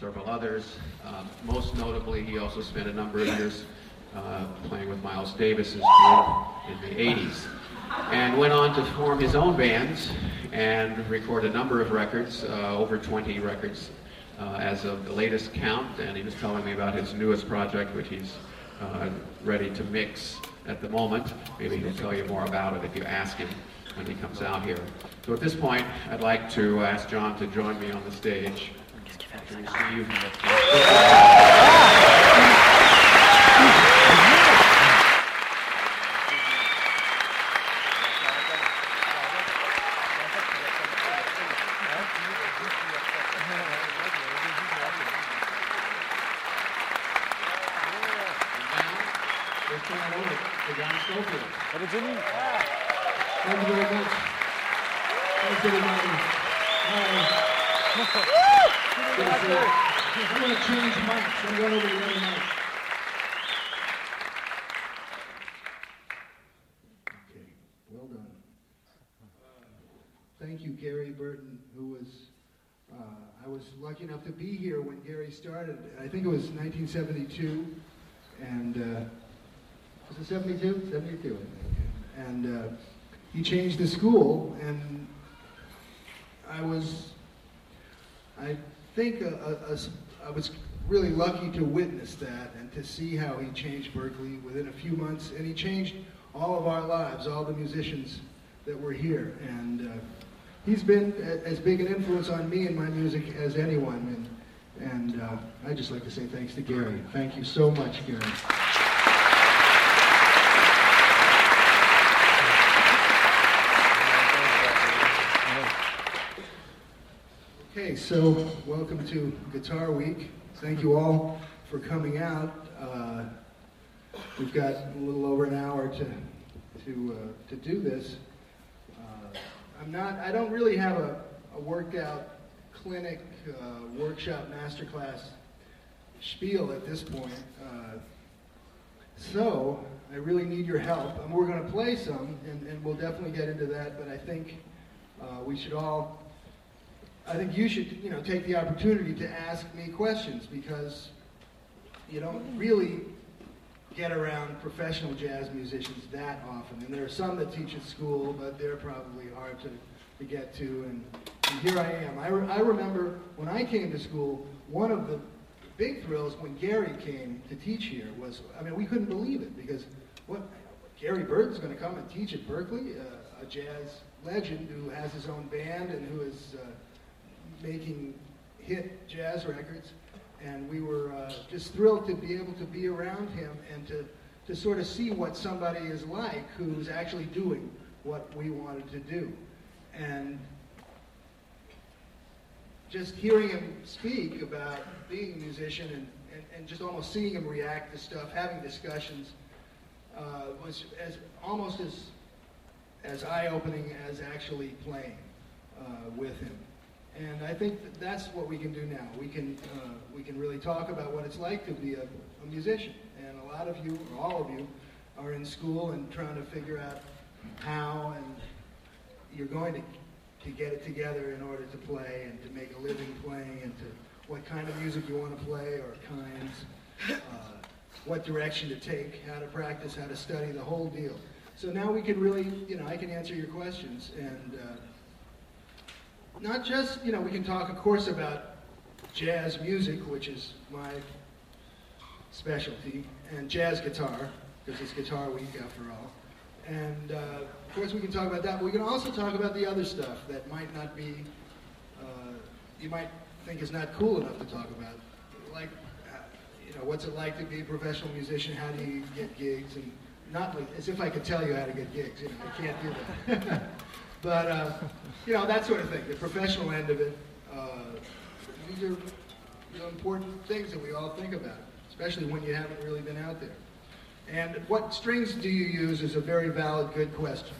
several others. Um, most notably, he also spent a number of years uh, playing with Miles Davis's group in the 80s. And went on to form his own bands and record a number of records, uh, over 20 records uh, as of the latest count. And he was telling me about his newest project, which he's uh, ready to mix at the moment. Maybe he'll tell you more about it if you ask him when he comes out here. So at this point, I'd like to ask John to join me on the stage Happy New Year. Started. I think it was 1972, and uh, was it 72? 72, I think. And uh, he changed the school, and I was, I think, a, a- a I was really lucky to witness that and to see how he changed Berklee within a few months, and he changed all of our lives, all the musicians that were here. And uh, he's been as big an influence on me and my music as anyone. And, and uh, I'd just like to say thanks to Gary. Thank you so much, Gary. Okay, so welcome to Guitar Week. Thank you all for coming out. Uh, we've got a little over an hour to to uh, to do this. Uh, I'm not. I don't really have a, a worked out clinic, uh, workshop, masterclass spiel at this point. Uh, so I really need your help. And we're going to play some, and, and we'll definitely get into that. But I think uh, we should all I think you should, you know, take the opportunity to ask me questions because you don't really get around professional jazz musicians that often. And there are some that teach at school, but they're probably hard to, to get to. And, and here I am. I, re- I remember when I came to school, one of the big thrills when Gary came to teach here was, I mean, we couldn't believe it because what, Gary Burton's going to come and teach at Berklee, uh, a jazz legend who has his own band and who is uh, making hit jazz records, and we were uh, just thrilled to be able to be around him and to, to sort of see what somebody is like who's actually doing what we wanted to do. And just hearing him speak about being a musician and, and, and just almost seeing him react to stuff, having discussions, uh, was as almost as as eye-opening as actually playing uh, with him. And I think that that's what we can do now. We can uh, we can really talk about what it's like to be a, a musician. And a lot of you, or all of you, are in school and trying to figure out how and you're going to to get it together in order to play and to make a living playing and to what kind of music you want to play or kinds, uh, what direction to take, how to practice, how to study, the whole deal. So now we can really, you know, I can answer your questions and uh, not just, you know, we can talk, of course, about jazz music, which is my specialty, and jazz guitar, because it's Guitar Week after all. And uh, course, we can talk about that. But we can also talk about the other stuff that might not be, uh, you might think is not cool enough to talk about, like, uh, you know, what's it like to be a professional musician? How do you get gigs? And not like as if I could tell you how to get gigs. You know, I can't do that. but uh, you know, that sort of thing. The professional end of it. Uh, these are you know, important things that we all think about, especially when you haven't really been out there. And what strings do you use is a very valid, good question.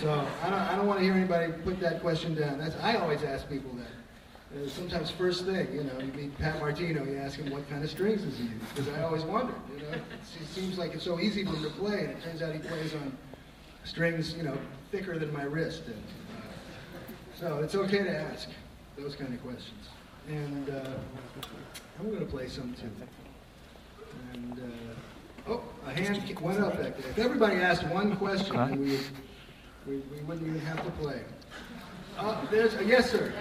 So I don't, I don't want to hear anybody put that question down. That's, I always ask people that. Uh, sometimes first thing, you know, you meet Pat Martino, you ask him what kind of strings does he use? Because I always wondered, you know. It seems like it's so easy for him to play, and it turns out he plays on strings, you know, thicker than my wrist. And, uh, so it's okay to ask those kind of questions. and uh, I'm going to play some too. And uh, oh, a hand went up back there. If everybody asked one question, then we, we, we wouldn't even have to play. Oh, there's a yes, sir.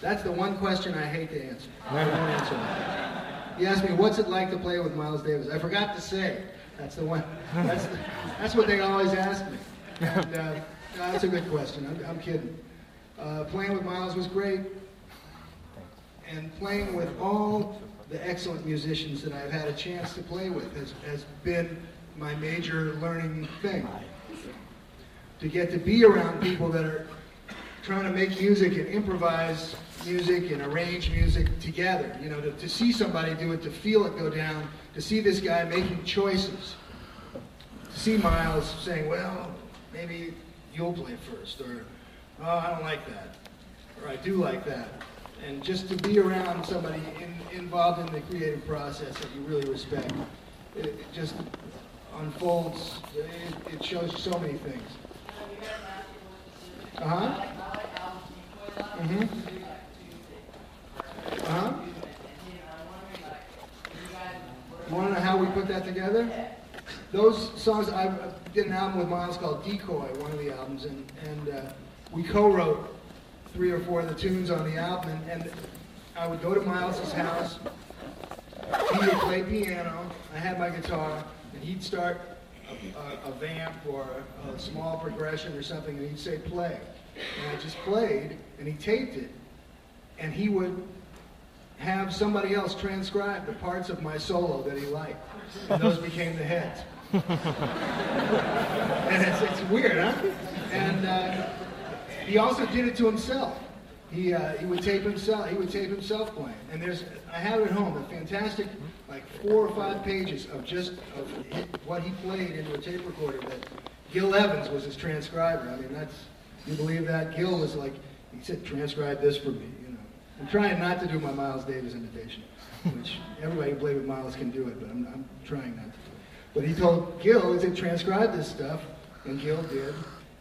That's the one question I hate to answer. I won't answer that. He asked me, "What's it like to play with Miles Davis?" I forgot to say. That's the one. That's the, that's what they always ask me. And, uh, that's a good question. I'm, I'm kidding. Uh, playing with Miles was great, and playing with all the excellent musicians that I've had a chance to play with has, has been my major learning thing. To get to be around people that are trying to make music and improvise music and arrange music together. You know, to, to see somebody do it, to feel it go down, to see this guy making choices. To see Miles saying, well, maybe you'll play first, or oh, I don't like that, or I do like that. And just to be around somebody in, involved in the creative process that you really respect, it, it just unfolds, it, it shows so many things. Uh-huh. Mm-hmm. Uh-huh. You want to know how we put that together? Those songs, I did an album with Miles called Decoy, one of the albums, and, and uh, we co-wrote three or four of the tunes on the album, and, and I would go to Miles's house, he would play piano, I had my guitar, and he'd start a, a, a vamp or a, a small progression or something, and he'd say play. And I just played, and he taped it, and he would have somebody else transcribe the parts of my solo that he liked. And those became the hits. and it's, it's weird, huh? And uh, he also did it to himself. He, uh, he would tape himself. He would tape himself playing. And there's I have at home a fantastic like four or five pages of just of what he played into a tape recorder. That Gil Evans was his transcriber. I mean that's you believe that Gil was like he said transcribe this for me. You know, I'm trying not to do my Miles Davis imitation, which everybody who played with Miles can do it, but I'm, I'm trying not to. But he told Gil, he said, transcribe this stuff, and Gil did.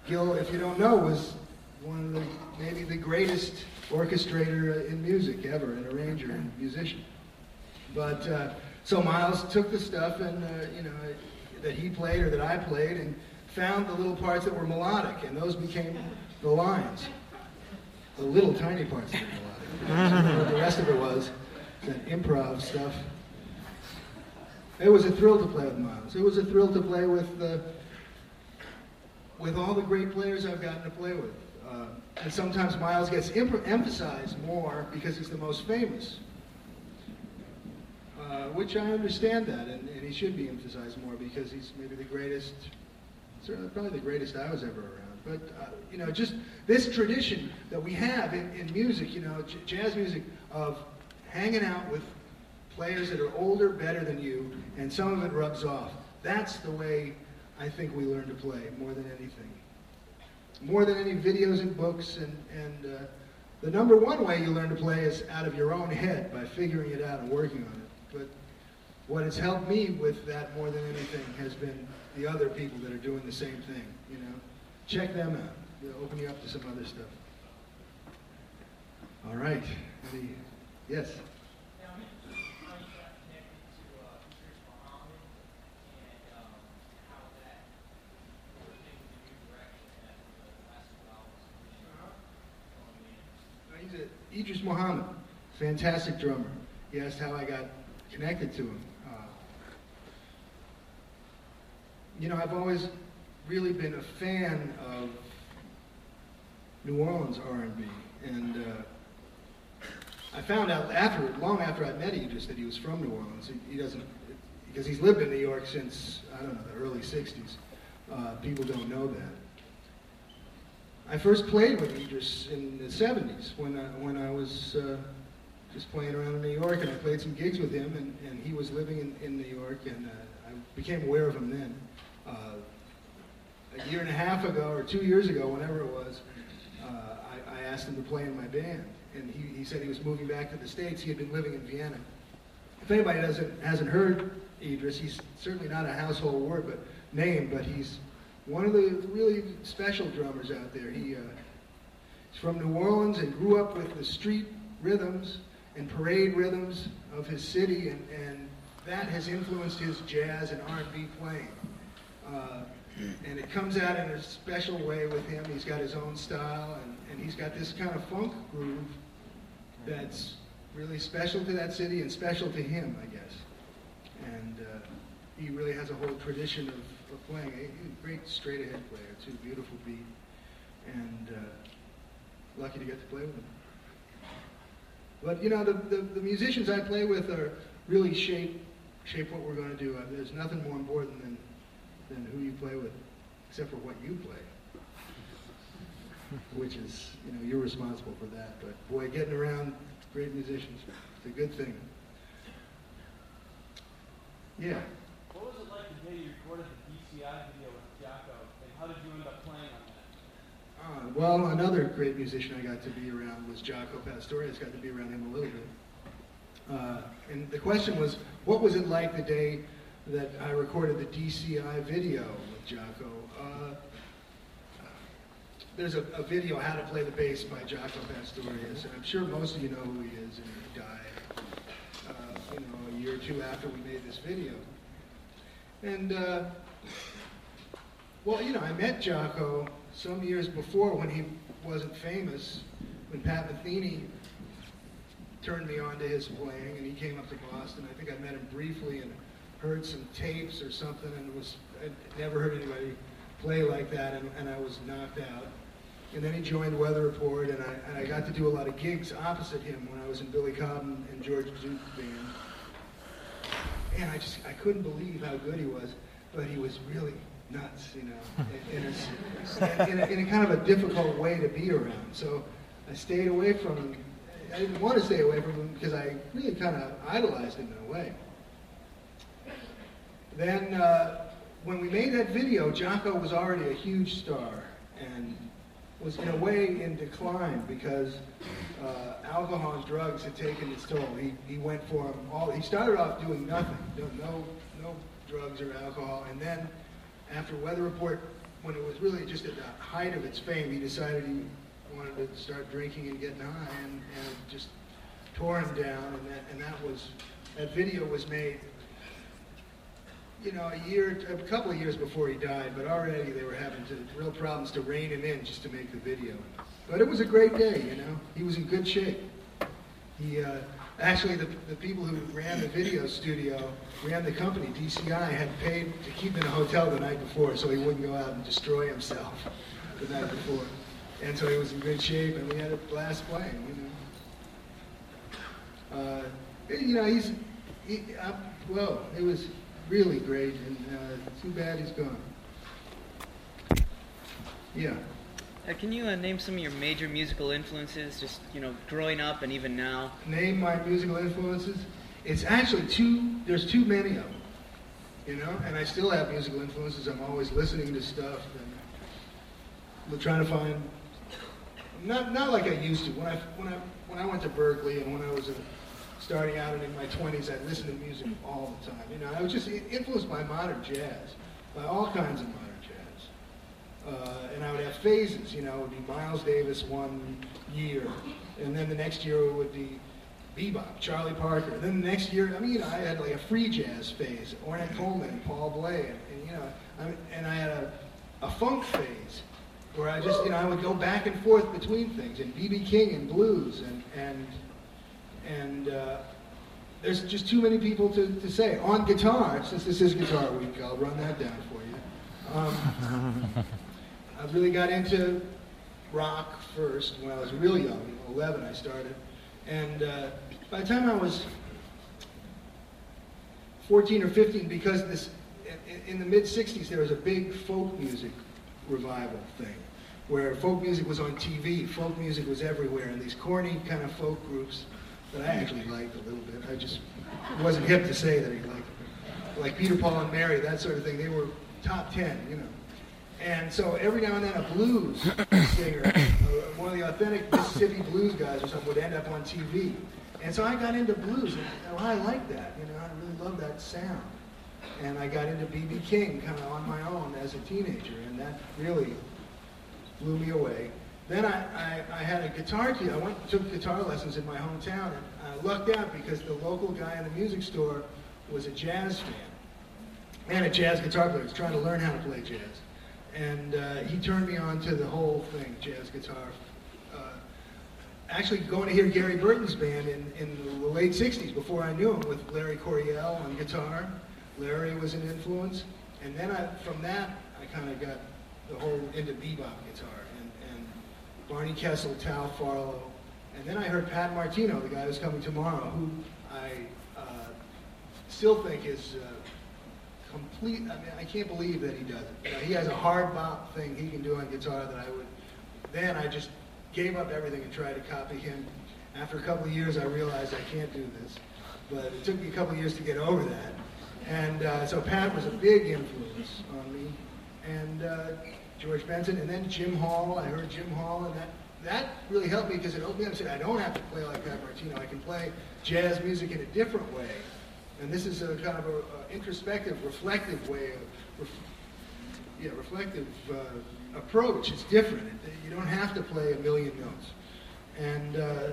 Gil, if you don't know, was one of the, maybe the greatest orchestrator in music ever, an arranger and musician. But, uh, so Miles took the stuff and, uh, you know, that he played or that I played and found the little parts that were melodic, and those became the lines. The little tiny parts that were melodic. the rest of it was that improv stuff. It was a thrill to play with Miles. It was a thrill to play with uh, with all the great players I've gotten to play with. Uh, and sometimes Miles gets emphasized more because he's the most famous, uh, which I understand that, and, and, he should be emphasized more because he's maybe the greatest, certainly probably the greatest I was ever around. But uh, you know, just this tradition that we have in, in music, you know, jazz music of hanging out with players that are older, better than you, and some of it rubs off. That's the way I think we learn to play more than anything. More than any videos and books, and, and uh, the number one way you learn to play is out of your own head by figuring it out and working on it. But what has helped me with that more than anything has been the other people that are doing the same thing. You know, check them out. They'll open you up to some other stuff. All right. Yes. Idris Muhammad, fantastic drummer. He asked how I got connected to him. Uh, you know, I've always really been a fan of New Orleans R&B, and uh, I found out after, long after I met Idris, that he was from New Orleans. He, he, doesn't, because he's lived in New York since I don't know the early '60s. Uh, people don't know that. I first played with Idris in the 70s when I, when I was uh, just playing around in New York, and I played some gigs with him, and, and he was living in, in New York, and uh, I became aware of him then. Uh, a year and a half ago, or two years ago, whenever it was, uh, I, I, asked him to play in my band, and he, he said he was moving back to the States. He had been living in Vienna. If anybody doesn't, hasn't heard Idris, he's certainly not a household word, but name, but he's one of the really special drummers out there. He uh, He's from New Orleans and grew up with the street rhythms and parade rhythms of his city, and, and that has influenced his jazz and R&B playing. Uh, and it comes out in a special way with him. He's got his own style, and, and he's got this kind of funk groove that's really special to that city and special to him, I guess. And uh, he really has a whole tradition of playing. A great straight ahead player, too. Beautiful beat. And uh, lucky to get to play with him. But you know, the, the, the musicians I play with are really shape shape what we're going to do. Uh, there's nothing more important than than who you play with, except for what you play. Which is, you know, you're responsible for that. But boy, getting around great musicians, it's a good thing. Yeah. What was it like the day you recorded the How did you end up playing on that? Uh, well, another great musician I got to be around was Jaco Pastorius. Got to be around him a little bit. Uh, and the question was, what was it like the day that I recorded the DCI video with Jaco? Uh, there's a, a, video, How to Play the Bass by Jaco Pastorius, and I'm sure most of you know who he is, and he died, uh, you know, a year or two after we made this video. And, uh, well, you know, I met Jaco some years before when he wasn't famous, when Pat Metheny turned me on to his playing, and he came up to Boston. I think I met him briefly and heard some tapes or something, and was I'd never heard anybody play like that, and, and I was knocked out. And then he joined Weather Report, and I, and I got to do a lot of gigs opposite him when I was in Billy Cobham and George Duke band. And I just I couldn't believe how good he was, but he was really nuts, you know, in, a, in, a, in a kind of a difficult way to be around. So I stayed away from him. I didn't want to stay away from him because I really kind of idolized him in a way. Then uh, when we made that video, Jaco was already a huge star and was in a way in decline because uh, alcohol and drugs had taken its toll. He, he went for him all. He started off doing nothing, no, no, no drugs or alcohol, and then after Weather Report, when it was really just at the height of its fame, he decided he wanted to start drinking and getting high, and, and just tore him down. And that, and that was that video was made, you know, a year, a couple of years before he died. But already they were having to, real problems to rein him in just to make the video. But it was a great day, you know. He was in good shape. He. Uh, Actually, the, the people who ran the video studio, ran the company, DCI, had paid to keep him in a hotel the night before so he wouldn't go out and destroy himself the night before. And so he was in good shape, and we had a blast playing, you know. Uh, you know, he's, he, uh, well, it was really great, and uh, too bad he's gone. Yeah. Uh, can you uh, name some of your major musical influences, just you know, growing up and even now? Name my musical influences. It's actually too. There's too many of them, you know. And I still have musical influences. I'm always listening to stuff and trying to find. Not not like I used to. When I when I when I went to Berklee and when I was a, starting out and in my 20s, I listened to music all the time. You know, I was just influenced by modern jazz, by all kinds of modern uh, and I would have phases, you know, it would be Miles Davis one year, and then the next year it would be bebop, Charlie Parker. And Then the next year, I mean, you know, I had like a free jazz phase, Ornette Coleman, Paul Bley, and, and you know, I mean, and I had a, a funk phase where I just, you know, I would go back and forth between things, and B.B. King and blues, and and and uh, there's just too many people to, to say. On guitar, since this is Guitar Week, I'll run that down for you. Um, I really got into rock first when I was really young, 11 I started. And uh, by the time I was 14 or 15, because this, in, in the mid 60s, there was a big folk music revival thing where folk music was on TV, folk music was everywhere, and these corny kind of folk groups that I actually liked a little bit. I just wasn't hip to say that I liked. Like Peter, Paul, and Mary, that sort of thing. They were top 10, you know. And so every now and then a blues singer, uh, one of the authentic Mississippi blues guys or something, would end up on TV. And so I got into blues, and oh, I like that. You know, I really love that sound. And I got into B.B. King kind of on my own as a teenager, and that really blew me away. then I, I, I had a guitar key. I went and took guitar lessons in my hometown, and I lucked out because the local guy in the music store was a jazz fan and a jazz guitar player. was trying to learn how to play jazz, and uh, he turned me on to the whole thing, jazz guitar. Uh, actually, going to hear Gary Burton's band in, in the late '60s, before I knew him, with Larry Coryell on guitar. Larry was an influence, and then I, from that, I kind of got the whole into bebop guitar and, and Barney Kessel, Tal Farlow, and then I heard Pat Martino, the guy who's coming tomorrow, who I uh, still think is uh, complete. I mean, I can't believe that he does it. You know, he has a hard bop thing he can do on guitar that I would. Then I just gave up everything and tried to copy him. After a couple of years, I realized I can't do this, but it took me a couple of years to get over that. And uh, so Pat was a big influence on me, and uh, George Benson, and then Jim Hall. I heard Jim Hall, and that that really helped me because it opened me up and said, I don't have to play like Pat Martino. I can play jazz music in a different way. And this is a kind of a, introspective, reflective way of, ref, yeah, reflective uh, approach. It's different. It, you don't have to play a million notes. And uh,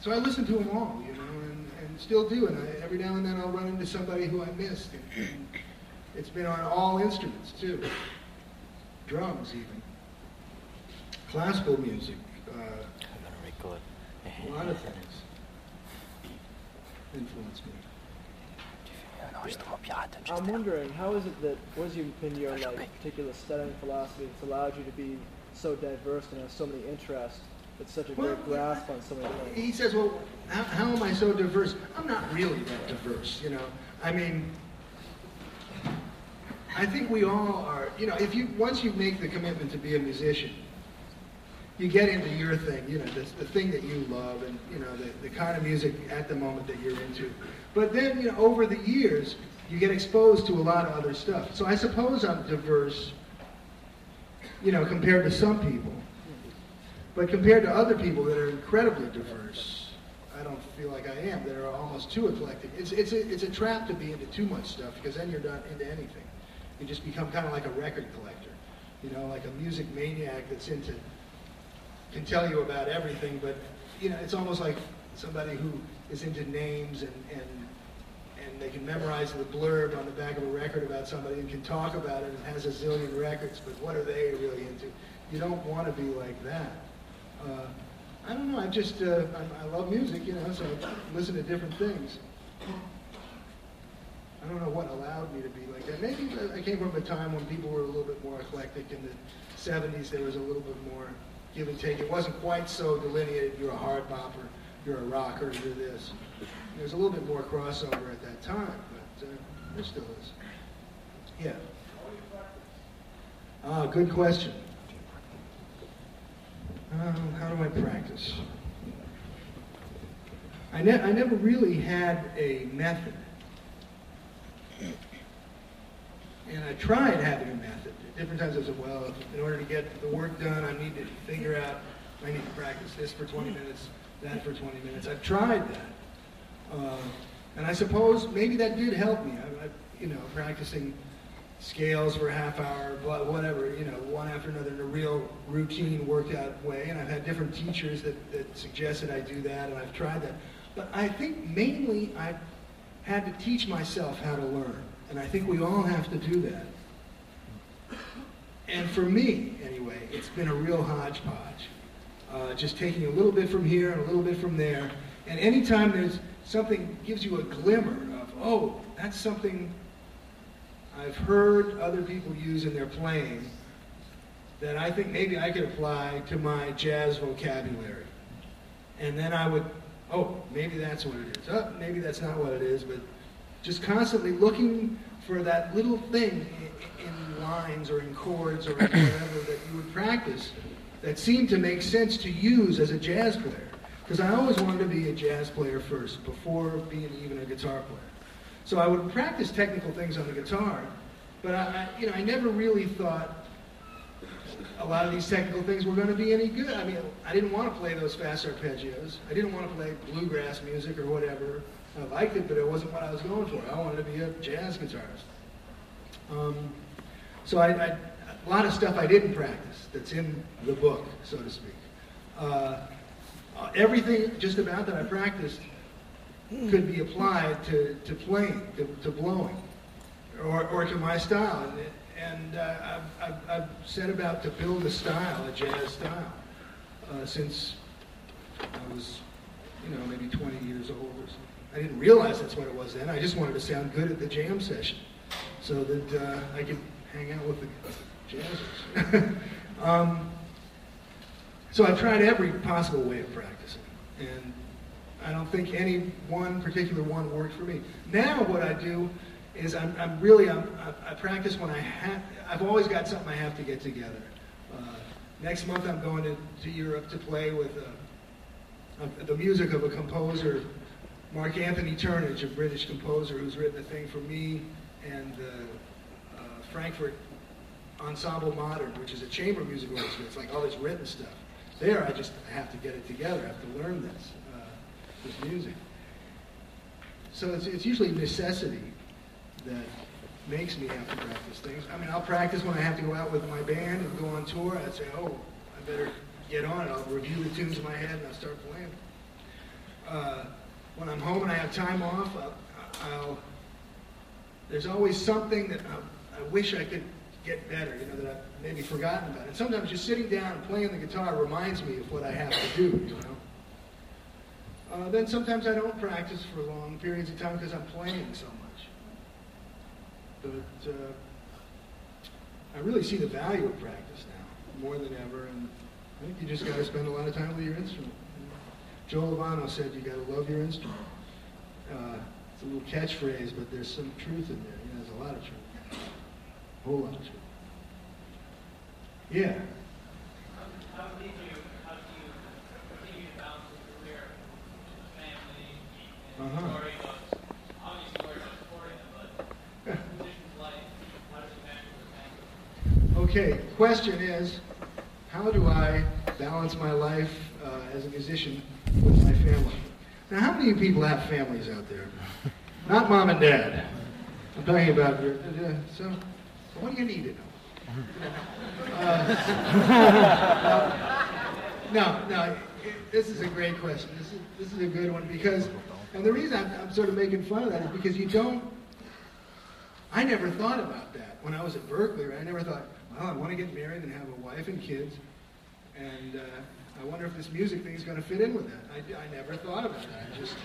so I listen to them all, you know, and, and still do. And I, every now and then I'll run into somebody who I missed. And, and it's been on all instruments, too. Drums, even. Classical music. Uh, a lot of things influence me. I'm wondering, how is it that, what has been your like particular studying philosophy that's allowed you to be so diverse and have so many interests, with such a Well, great grasp on so many things? He says, well, how, how am I so diverse? I'm not really that diverse, you know. I mean, I think we all are, you know, if you, once you make the commitment to be a musician, you get into your thing, you know, the, the thing that you love and, you know, the, the kind of music at the moment that you're into. But then, you know, over the years, you get exposed to a lot of other stuff. So I suppose I'm diverse, you know, compared to some people. But compared to other people that are incredibly diverse, I don't feel like I am, They're almost too eclectic. It's, it's, a, it's a trap to be into too much stuff because then you're not into anything. You just become kind of like a record collector, you know, like a music maniac that's into can tell you about everything, but you know, it's almost like somebody who is into names and, and and they can memorize the blurb on the back of a record about somebody and can talk about it and has a zillion records, but what are they really into? You don't want to be like that. Uh, I don't know. I just uh, I, I love music, you know, so I listen to different things. I don't know what allowed me to be like that. Maybe I came from a time when people were a little bit more eclectic. In the 70s, there was a little bit more give and take. It wasn't quite so delineated. You're a hard bopper, you're a rocker, you're this. There's a little bit more crossover at that time, but uh, there still is. Yeah. Ah, good question. Um, how do I practice? I, ne- I never really had a method. And I tried having a method. At different times I said, well, in order to get the work done, I need to figure out, I need to practice this for 20 minutes, that for 20 minutes. I've tried that. Uh, and I suppose maybe that did help me. I, I, you know, practicing scales for a half hour, blah, whatever, you know, one after another in a real routine workout way. And I've had different teachers that, that suggested I do that, and I've tried that. But I think mainly I've had to teach myself how to learn. And I think we all have to do that. And for me, anyway, it's been a real hodgepodge. Uh, just taking a little bit from here and a little bit from there. And anytime there's something gives you a glimmer of, oh, that's something I've heard other people use in their playing that I think maybe I could apply to my jazz vocabulary. And then I would, oh, maybe that's what it is. Oh, maybe that's not what it is, but just constantly looking for that little thing in, in lines or in chords or whatever that you would practice that seemed to make sense to use as a jazz player. Because I always wanted to be a jazz player first, before being even a guitar player. So I would practice technical things on the guitar, but I, you know, I never really thought a lot of these technical things were going to be any good. I mean, I didn't want to play those fast arpeggios. I didn't want to play bluegrass music or whatever. I liked it, but it wasn't what I was going for. I wanted to be a jazz guitarist. Um, so I, I, a lot of stuff I didn't practice that's in the book, so to speak. Uh, uh, everything just about that I practiced could be applied to, to playing, to, to blowing, or, or to my style. And, and uh, I've, I've, I've set about to build a style, a jazz style, uh, since I was, you know, maybe 20 years old or something. I didn't realize that's what it was then. I just wanted to sound good at the jam session so that uh, I could hang out with the jazzers. um, so I've tried every possible way of practicing, and I don't think any one particular one worked for me. Now what I do is I'm, I'm really, I'm, I, I practice when I have, I've always got something I have to get together. Uh, next month I'm going to, to Europe to play with uh, the music of a composer, Mark Anthony Turnage, a British composer who's written a thing for me and uh, uh, Frankfurt Ensemble Modern, which is a chamber music orchestra. It's like all this written stuff. There, I just have to get it together. I have to learn this, uh, this music. So it's, it's usually necessity that makes me have to practice things. I mean, I'll practice when I have to go out with my band and go on tour. I'd say, oh, I better get on it. I'll review the tunes in my head and I'll start playing. Uh, when I'm home and I have time off, I'll, I'll there's always something that I, I wish I could get better, you know, that I've maybe forgotten about. And sometimes just sitting down and playing the guitar reminds me of what I have to do, you know. Uh, then sometimes I don't practice for long periods of time because I'm playing so much. But uh, I really see the value of practice now, more than ever, and I think you just got to spend a lot of time with your instrument. Joe Lovano said you got to love your instrument. Uh, it's a little catchphrase, but there's some truth in there. You know, there's a lot of truth. Whole lot. Yeah. How did you, how do you continue to balance your career, family, and Uh-huh. story about, obviously story about supporting them, but musician's life, how does it manage with? Okay, question is, how do I balance my life uh, as a musician with my family? Now, how many people have families out there? Not mom and dad. I'm talking about your, uh, so, what do you need to know? Uh, no, no, it- this is a great question. This is, this is a good one because, and the reason I'm, I'm sort of making fun of that is because you don't, I never thought about that when I was at Berklee. Right? I never thought, well, I want to get married and have a wife and kids, and uh, I wonder if this music thing is going to fit in with that. I, I never thought about that. I just,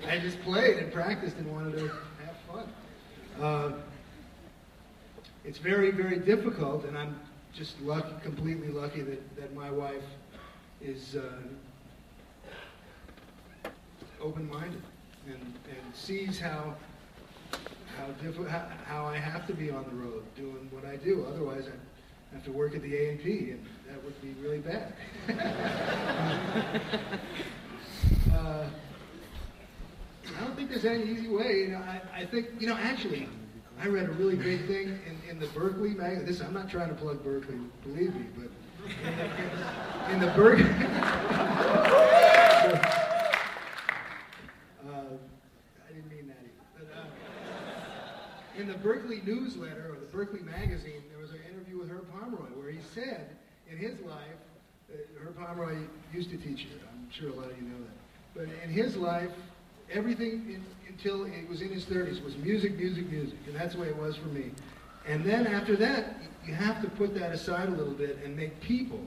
I just played and practiced and wanted to have fun. Uh, it's very, very difficult, and I'm just lucky, completely lucky that, that my wife is uh, open-minded and, and sees how how, diffi- how, how I have to be on the road doing what I do. Otherwise, I have to work at the A and P, and that would be really bad. uh, I don't think there's any easy way. You know, I, I think you know actually. I read a really great thing in, in the Berklee magazine. This I'm not trying to plug Berklee, believe me, but in the, the Berklee. uh, I didn't mean that either. But, uh, in the Berklee newsletter or the Berklee magazine, there was an interview with Herb Pomeroy where he said in his life, uh, Herb Pomeroy used to teach here. I'm sure a lot of you know that. But in his life, everything in, until it was in his 30s was music, music, music. And that's the way it was for me. And then after that, you have to put that aside a little bit and make people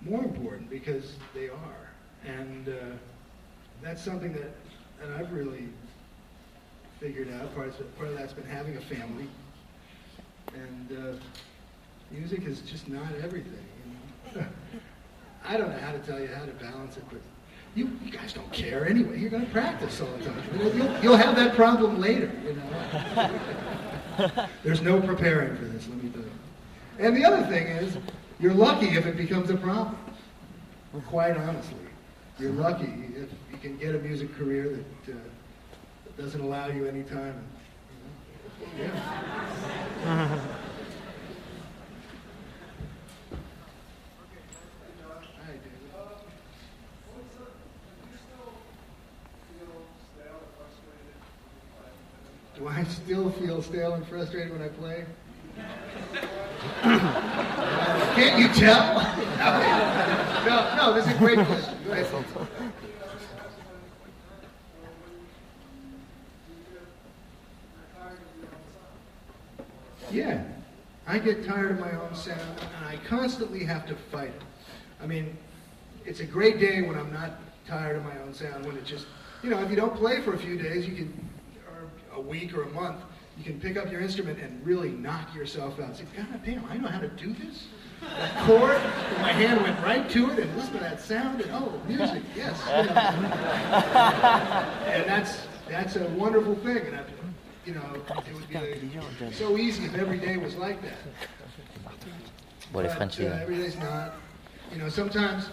more important because they are. And uh, that's something that, that I've really figured out. Part of, part of that's been having a family. And uh, music is just not everything. You know? I don't know how to tell you how to balance it, but you, you guys don't care anyway. You're going to practice all the time. You'll, you'll have that problem later. You know? There's no preparing for this, let me tell you. And the other thing is, you're lucky if it becomes a problem. Quite honestly, you're lucky if you can get a music career that, uh, that doesn't allow you any time. You know? Yeah. Do I still feel stale and frustrated when I play? Can't you tell? No, no, this is a great question. Yeah, I get tired of my own sound, and I constantly have to fight it. I mean, it's a great day when I'm not tired of my own sound. When it just, you know, if you don't play for a few days, you can, a week or a month, you can pick up your instrument and really knock yourself out. Say, God damn, I know how to do this. That chord, and my hand went right to it, and listen to that sound, and oh, music, yes. and that's that's a wonderful thing, and I, you know, it would be so easy if every day was like that. What if But, French uh, every day's not. You know, sometimes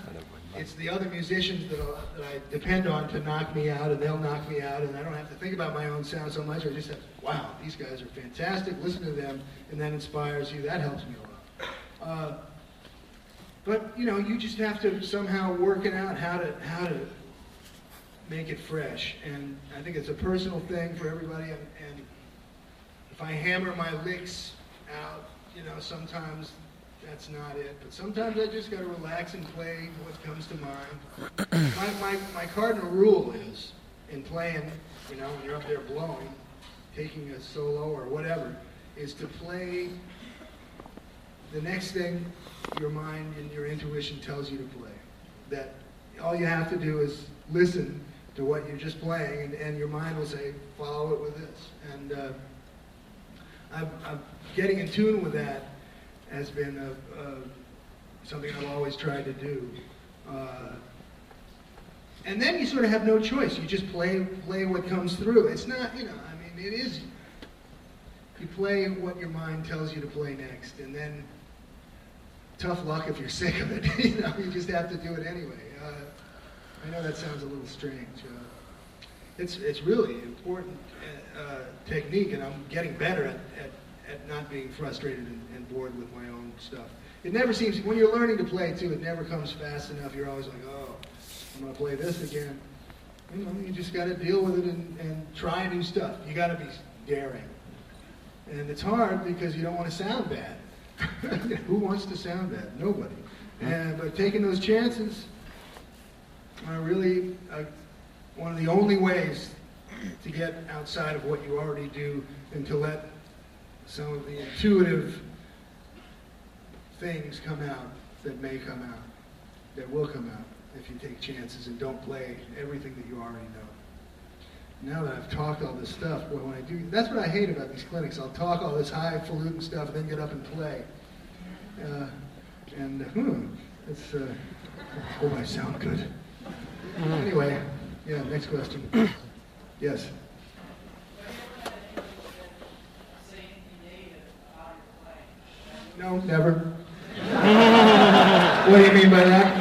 it's the other musicians that, that I depend on to knock me out, and they'll knock me out, and I don't have to think about my own sound so much. I just have, wow, these guys are fantastic. Listen to them, and that inspires you. That helps me a lot. Uh, but you know, you just have to somehow work it out how to how to make it fresh. And I think it's a personal thing for everybody. And, and if I hammer my licks out, you know, sometimes that's not it. But sometimes I just got to relax and play what comes to mind. my, my, my cardinal rule is in playing, you know, when you're up there blowing, taking a solo or whatever, is to play the next thing your mind and your intuition tells you to play. That all you have to do is listen to what you're just playing, and, and your mind will say, follow it with this. And uh, I'm, I'm getting in tune with that has been a, a, something I've always tried to do. Uh, and then you sort of have no choice. You just play play what comes through. It's not, you know, I mean, it is. You play what your mind tells you to play next, and then tough luck if you're sick of it. you know, you just have to do it anyway. Uh, I know that sounds a little strange. Uh, it's it's really important uh, uh, technique, and I'm getting better at, at, at not being frustrated and, and bored with my own stuff. It never seems when you're learning to play too. It never comes fast enough. You're always like, oh, I'm gonna play this again. You know, you just got to deal with it and, and try new stuff. You got to be daring, and it's hard because you don't want to sound bad. Who wants to sound bad? Nobody. And, but taking those chances are really uh, one of the only ways to get outside of what you already do and to let some of the intuitive things come out that may come out, that will come out if you take chances and don't play everything that you already know. Now that I've talked all this stuff, boy, when I do, that's what I hate about these clinics. I'll talk all this highfalutin stuff and then get up and play. Uh, and, hmm, it's, uh, oh, I sound good. Anyway, yeah, next question. Yes. No, never. what do you mean by that?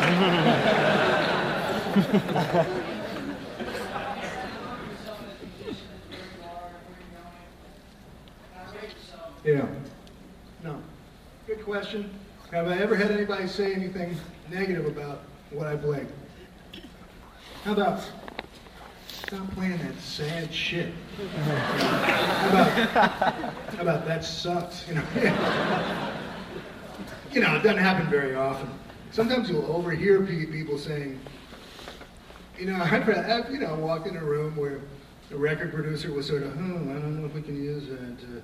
yeah. No. Good question. Have I ever had anybody say anything negative about what I play? How about stop playing that sad shit? how, about, how about that sucks? You know, you know, it doesn't happen very often. Sometimes you'll overhear people saying, you know, I've, I've you know walked in a room where the record producer was sort of, hmm, I don't know if we can use that. Uh,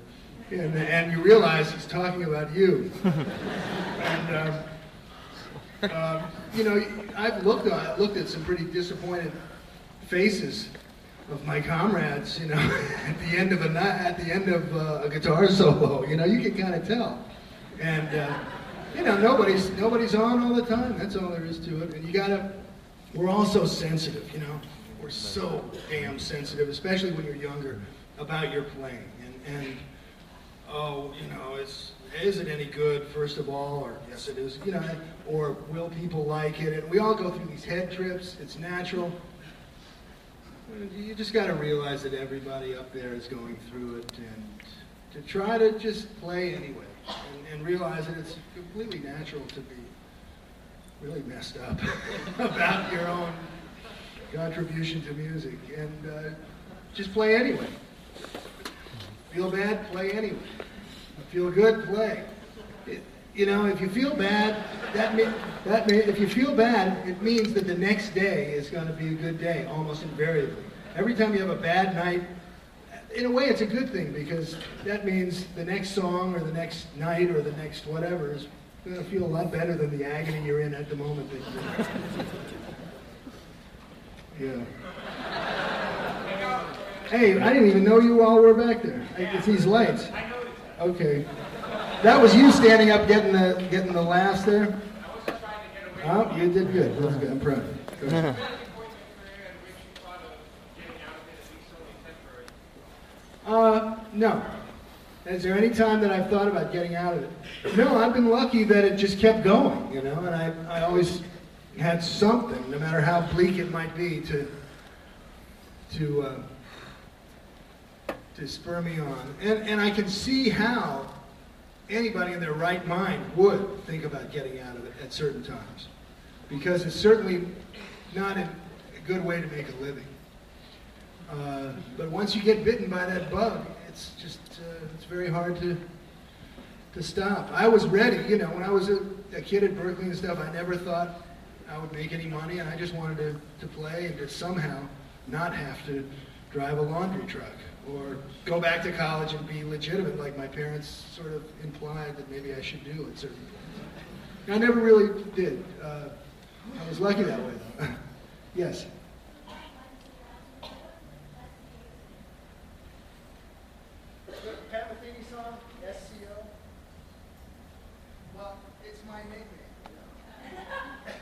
and, and you realize he's talking about you. and um, um, you know, I've looked at, looked at some pretty disappointed faces of my comrades. You know, at the end of a at the end of uh, a guitar solo, you know, you can kind of tell. And uh, you know, nobody's nobody's on all the time. That's all there is to it. And you gotta. We're all so sensitive. You know, we're so damn sensitive, especially when you're younger, about your playing. And and oh, you know, is is it any good? First of all, or yes, it is. You know, or will people like it? And we all go through these head trips. It's natural. You just got to realize that everybody up there is going through it, and to try to just play anyway, and, and realize that it's completely natural to be really messed up about your own contribution to music, and uh, just play anyway. Feel bad? Play anyway. Feel good? Play. It, You know, if you feel bad, that mean, that mean, if you feel bad, it means that the next day is going to be a good day, almost invariably. Every time you have a bad night, in a way, it's a good thing because that means the next song or the next night or the next whatever is going to feel a lot better than the agony you're in at the moment. Yeah. Hey, I didn't even know you all were back there. It's these lights. Okay. That was you standing up getting the getting the last there? Oh, you did good. That was good. I'm proud. Go ahead. Uh, no. Is there any time that I've thought about getting out of it? No, I've been lucky that it just kept going, you know, and I, I always had something, no matter how bleak it might be, to to uh, to spur me on. And and I can see how anybody in their right mind would think about getting out of it at certain times, because it's certainly not a, a good way to make a living. Uh, but once you get bitten by that bug, it's just uh, it's very hard to to stop. I was ready, you know, when I was a, a kid at Berklee and stuff. I never thought I would make any money, and I just wanted to, to play and to somehow not have to drive a laundry truck or go back to college and be legitimate, like my parents sort of implied that maybe I should do at certain points. I never really did. Uh, I was lucky that way, though. yes. Pat Metheny song, SCO. Well, it's my nickname. You know?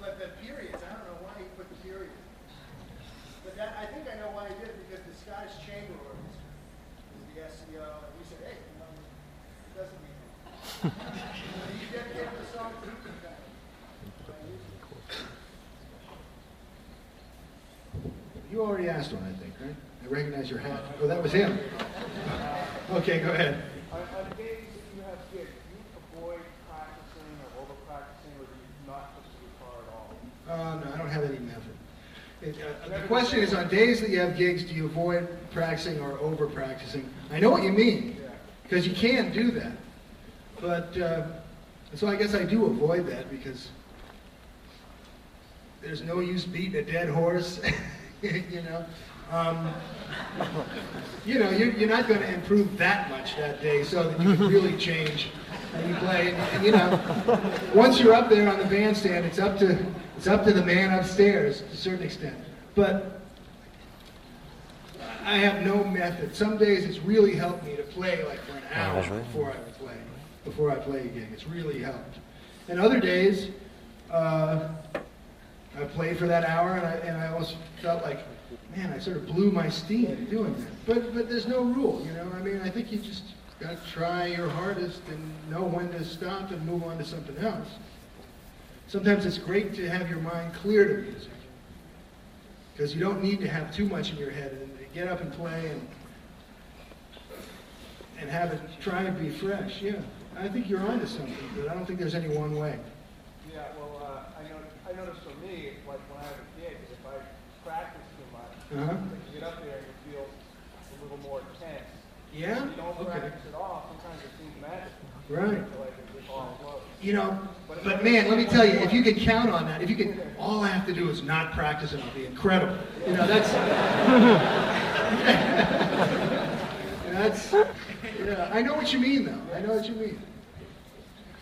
but the periods, I don't know why he put the period. But that, I think I know why he did it because the Scottish Chamber Orchestra is the SCO, and we said, hey, you know, it doesn't mean anything. so you dedicated the song to who? You already asked one, I think, right? I recognize your hat. Oh, that was him. Okay, go ahead. On, on days that you have gigs, do you avoid practicing or over practicing, or do you not push the guitar at all? Uh, no, I don't have any method. It, uh, the question is, on days that you have gigs, do you avoid practicing or over practicing? I know what you mean, because you can do that. But, uh, so I guess I do avoid that because there's no use beating a dead horse, you know. Um, you know, you're, you're not going to improve that much that day so that you can really change how you play. And, and, you know, once you're up there on the bandstand, it's up to it's up to the man upstairs to a certain extent. But I have no method. Some days it's really helped me to play like for an hour before I play before I play a gig. It's really helped. And other days, uh, I played for that hour, and I, and I always felt like man, I sort of blew my steam doing that. But but there's no rule, you know. I mean, I think you just got to try your hardest and know when to stop and move on to something else. Sometimes it's great to have your mind clear to music because you don't need to have too much in your head and get up and play and and have it try and be fresh. Yeah, I think you're onto something, but I don't think there's any one way. Yeah, well, uh, I, know, I noticed for me, like when I have a gig, if I practice too much, Uh-huh. like you get up there and you feel a little more tense. Yeah. If you don't Okay. practice at all, sometimes it seems magical. Right. Like it just all flows. You know, but man, let me tell you, if you could count on that, if you could, all I have to do is not practice and I'll be incredible. You know, that's, that's, yeah, I know what you mean though. I know what you mean.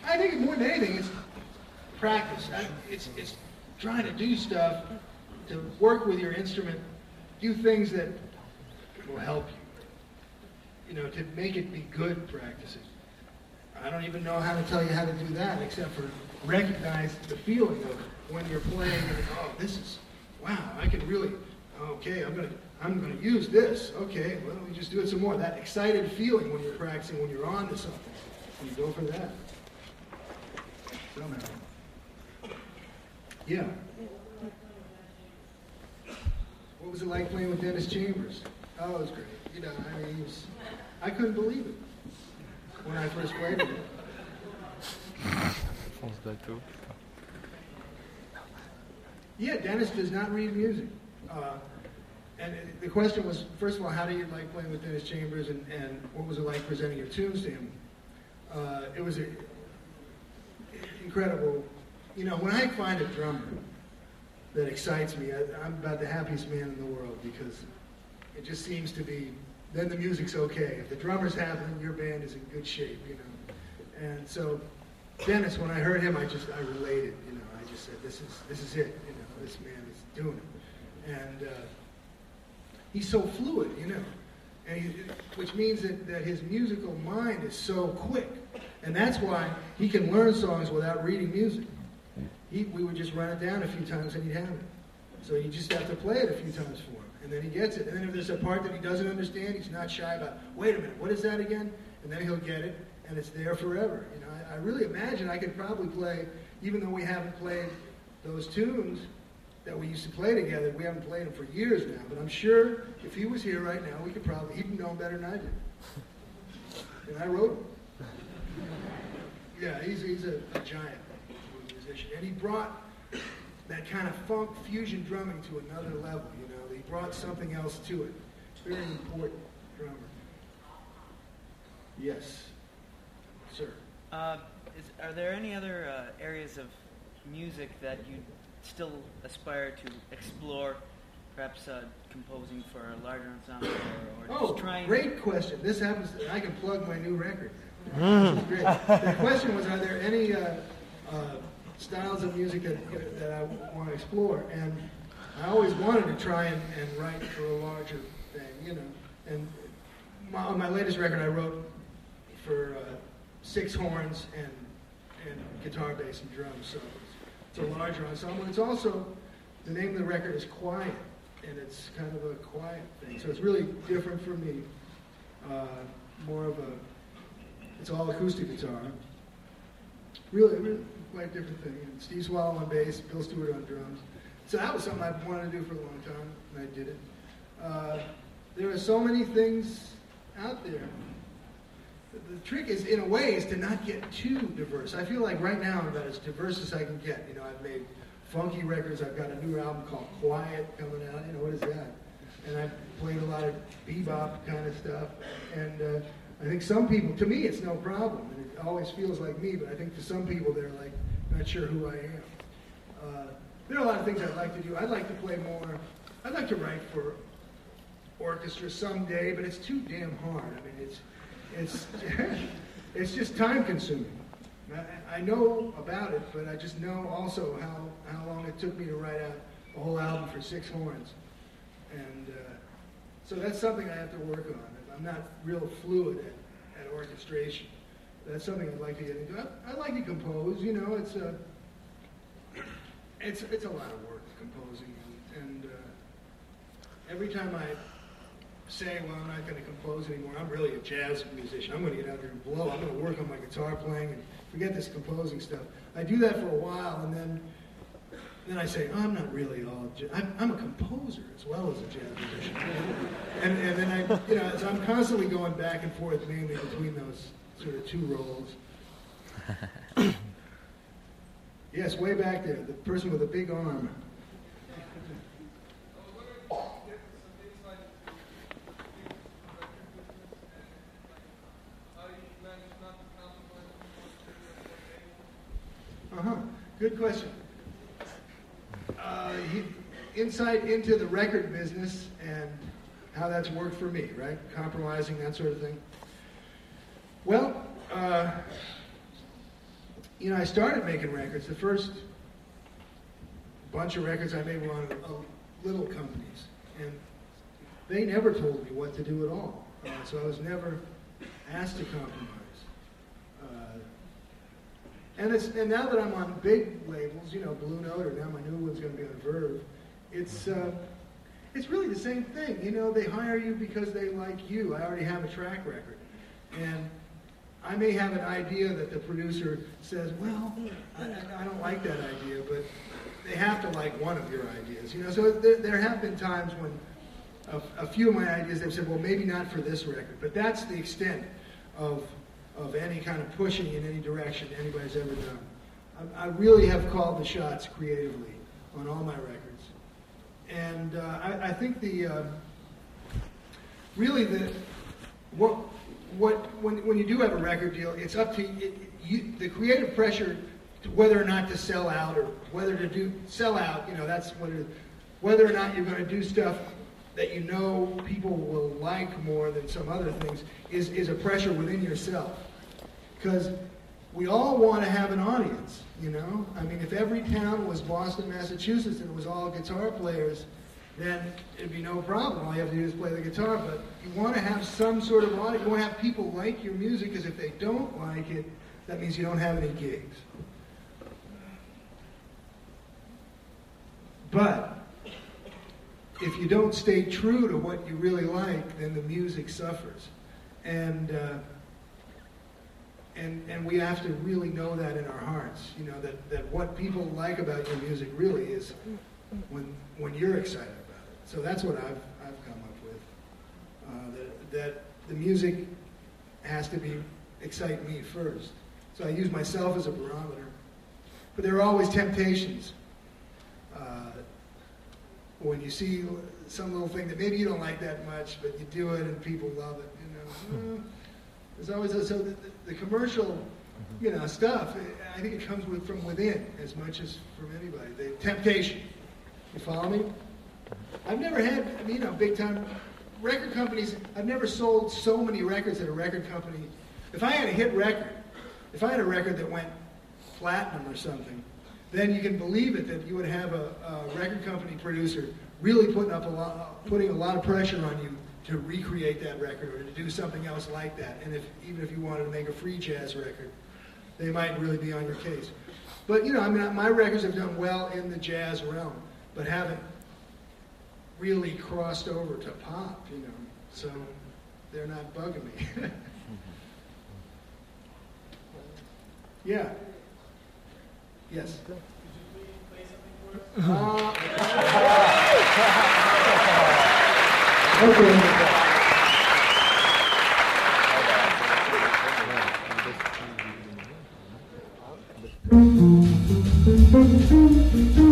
I think more than anything, it's practice. I, it's, it's trying to do stuff to work with your instrument, do things that will help you. You know, to make it be good practicing. I don't even know how to tell you how to do that except for recognize the feeling of when you're playing and oh this is wow I can really okay I'm gonna I'm gonna use this okay well let me just do it some more that excited feeling when you're practicing when you're on to something you go for that somehow yeah what was it like playing with Dennis Chambers oh it was great you know I mean he was I couldn't believe it when I first played with him. Yeah, Dennis does not read music. Uh, and the question was, first of all, how do you like playing with Dennis Chambers, and, and what was it like presenting your tunes to him? Uh, it was a, incredible. You know, when I find a drummer that excites me, I, I'm about the happiest man in the world because it just seems to be. Then the music's okay. If the drummer's happy, your band is in good shape. You know, and so Dennis, when I heard him, I just I related. You know, I just said, "This is this is it." You know, this man is doing it, and uh, he's so fluid. You know, and he, which means that, that his musical mind is so quick, and that's why he can learn songs without reading music. He, we would just run it down a few times and he'd have it. So you just have to play it a few times for him, and then he gets it. And then if there's a part that he doesn't understand, he's not shy about. Wait a minute, what is that again? And then he'll get it, and it's there forever. You know, I, I really imagine I could probably play, even though we haven't played those tunes that we used to play together. We haven't played them for years now, but I'm sure if he was here right now, we could probably he'd know better than I did. And I wrote them. Yeah, he's he's a, a giant musician, and he brought that kind of funk fusion drumming to another level. You know, he brought something else to it. Very important drummer. Yes, sir. Uh, is, are there any other uh, areas of music that you still aspire to explore? Perhaps uh, composing for a larger ensemble, or, or Oh, just trying. great question. This happens. I can plug my new record. This is great. The question was, are there any uh, uh, styles of music that that I want to explore? And I always wanted to try and, and write for a larger thing, you know. And my, on my latest record, I wrote for uh, six horns and and guitar, bass, and drums. So it's a larger ensemble. It's also the name of the record is Quiet, and it's kind of a quiet thing. So it's really different for me. Uh, more of a it's all acoustic guitar. Really, really quite different thing. And Steve Swallow on bass, Bill Stewart on drums. So that was something I wanted to do for a long time, and I did it. Uh, there are so many things out there. The, the trick is, in a way, is to not get too diverse. I feel like right now I'm about as diverse as I can get. You know, I've made funky records. I've got a new album called Quiet coming out. You know, what is that? And I've played a lot of bebop kind of stuff. And uh, I think some people, to me, it's no problem. Always feels like me, but I think to some people, they're like, not sure who I am. Uh, there are a lot of things I'd like to do. I'd like to play more. I'd like to write for orchestra someday, but it's too damn hard. I mean, it's it's it's just time consuming. I, I know about it, but I just know also how how long it took me to write out a whole album for six horns, and uh, so that's something I have to work on. I'm not real fluid at, at orchestration. That's something I'd like to get into. I, I like to compose. You know, it's a it's it's a lot of work composing, and, and uh, every time I say, well, I'm not going to compose anymore, I'm really a jazz musician. I'm going to get out there and blow. I'm going to work on my guitar playing and forget this composing stuff. I do that for a while, and then then I say, oh, I'm not really all. I'm, I'm a composer as well as a jazz musician. And, and then I, you know, so I'm constantly going back and forth mainly between those sort of two roles. yes, way back there, the person with a big arm. Uh huh. Good question. Uh, he, insight into the record business and how that's worked for me, right? Compromising, that sort of thing. Well, uh, you know, I started making records. The first bunch of records I made were on little companies, and they never told me what to do at all. Uh, so I was never asked to compromise. Uh, and and now that I'm on big labels, you know, Blue Note, or now my new one's going to be on Verve. It's uh, it's really the same thing. You know, they hire you because they like you. I already have a track record, and I may have an idea that the producer says, well, I, I don't like that idea, but they have to like one of your ideas. You know, so there, there have been times when a, a few of my ideas they've said, well, maybe not for this record, but that's the extent of of any kind of pushing in any direction anybody's ever done. I, I really have called the shots creatively on all my records, and uh, I, I think the uh, really the what what when when you do have a record deal, it's up to it, you, the creative pressure to whether or not to sell out or whether to do sell out. You know, that's what it. Whether or not you're going to do stuff that you know people will like more than some other things is, is a pressure within yourself. Because we all want to have an audience, you know? I mean, if every town was Boston, Massachusetts, and it was all guitar players, then it'd be no problem. All you have to do is play the guitar. But you want to have some sort of audience. You want to have people like your music, because if they don't like it, that means you don't have any gigs. But if you don't stay true to what you really like, then the music suffers. And uh, and and we have to really know that in our hearts. You know that that what people like about your music really is when when you're excited. So that's what I've I've come up with. Uh, that that the music has to be excite me first. So I use myself as a barometer. But there are always temptations. Uh, when you see some little thing that maybe you don't like that much, but you do it and people love it, you know. Uh, there's always a, so the, the commercial, you know, stuff. I think it comes with, from within as much as from anybody. The temptation. You follow me? I've never had, I mean, you know, big time record companies. I've never sold so many records at a record company. If I had a hit record, if I had a record that went platinum or something, then you can believe it that you would have a, a record company producer really putting up a lot, putting a lot of pressure on you to recreate that record or to do something else like that. And if even if you wanted to make a free jazz record, they might really be on your case. But you know, I mean, my records have done well in the jazz realm, but haven't really crossed over to pop, you know. So they're not bugging me. yeah. Yes. Could you play something for us? Okay.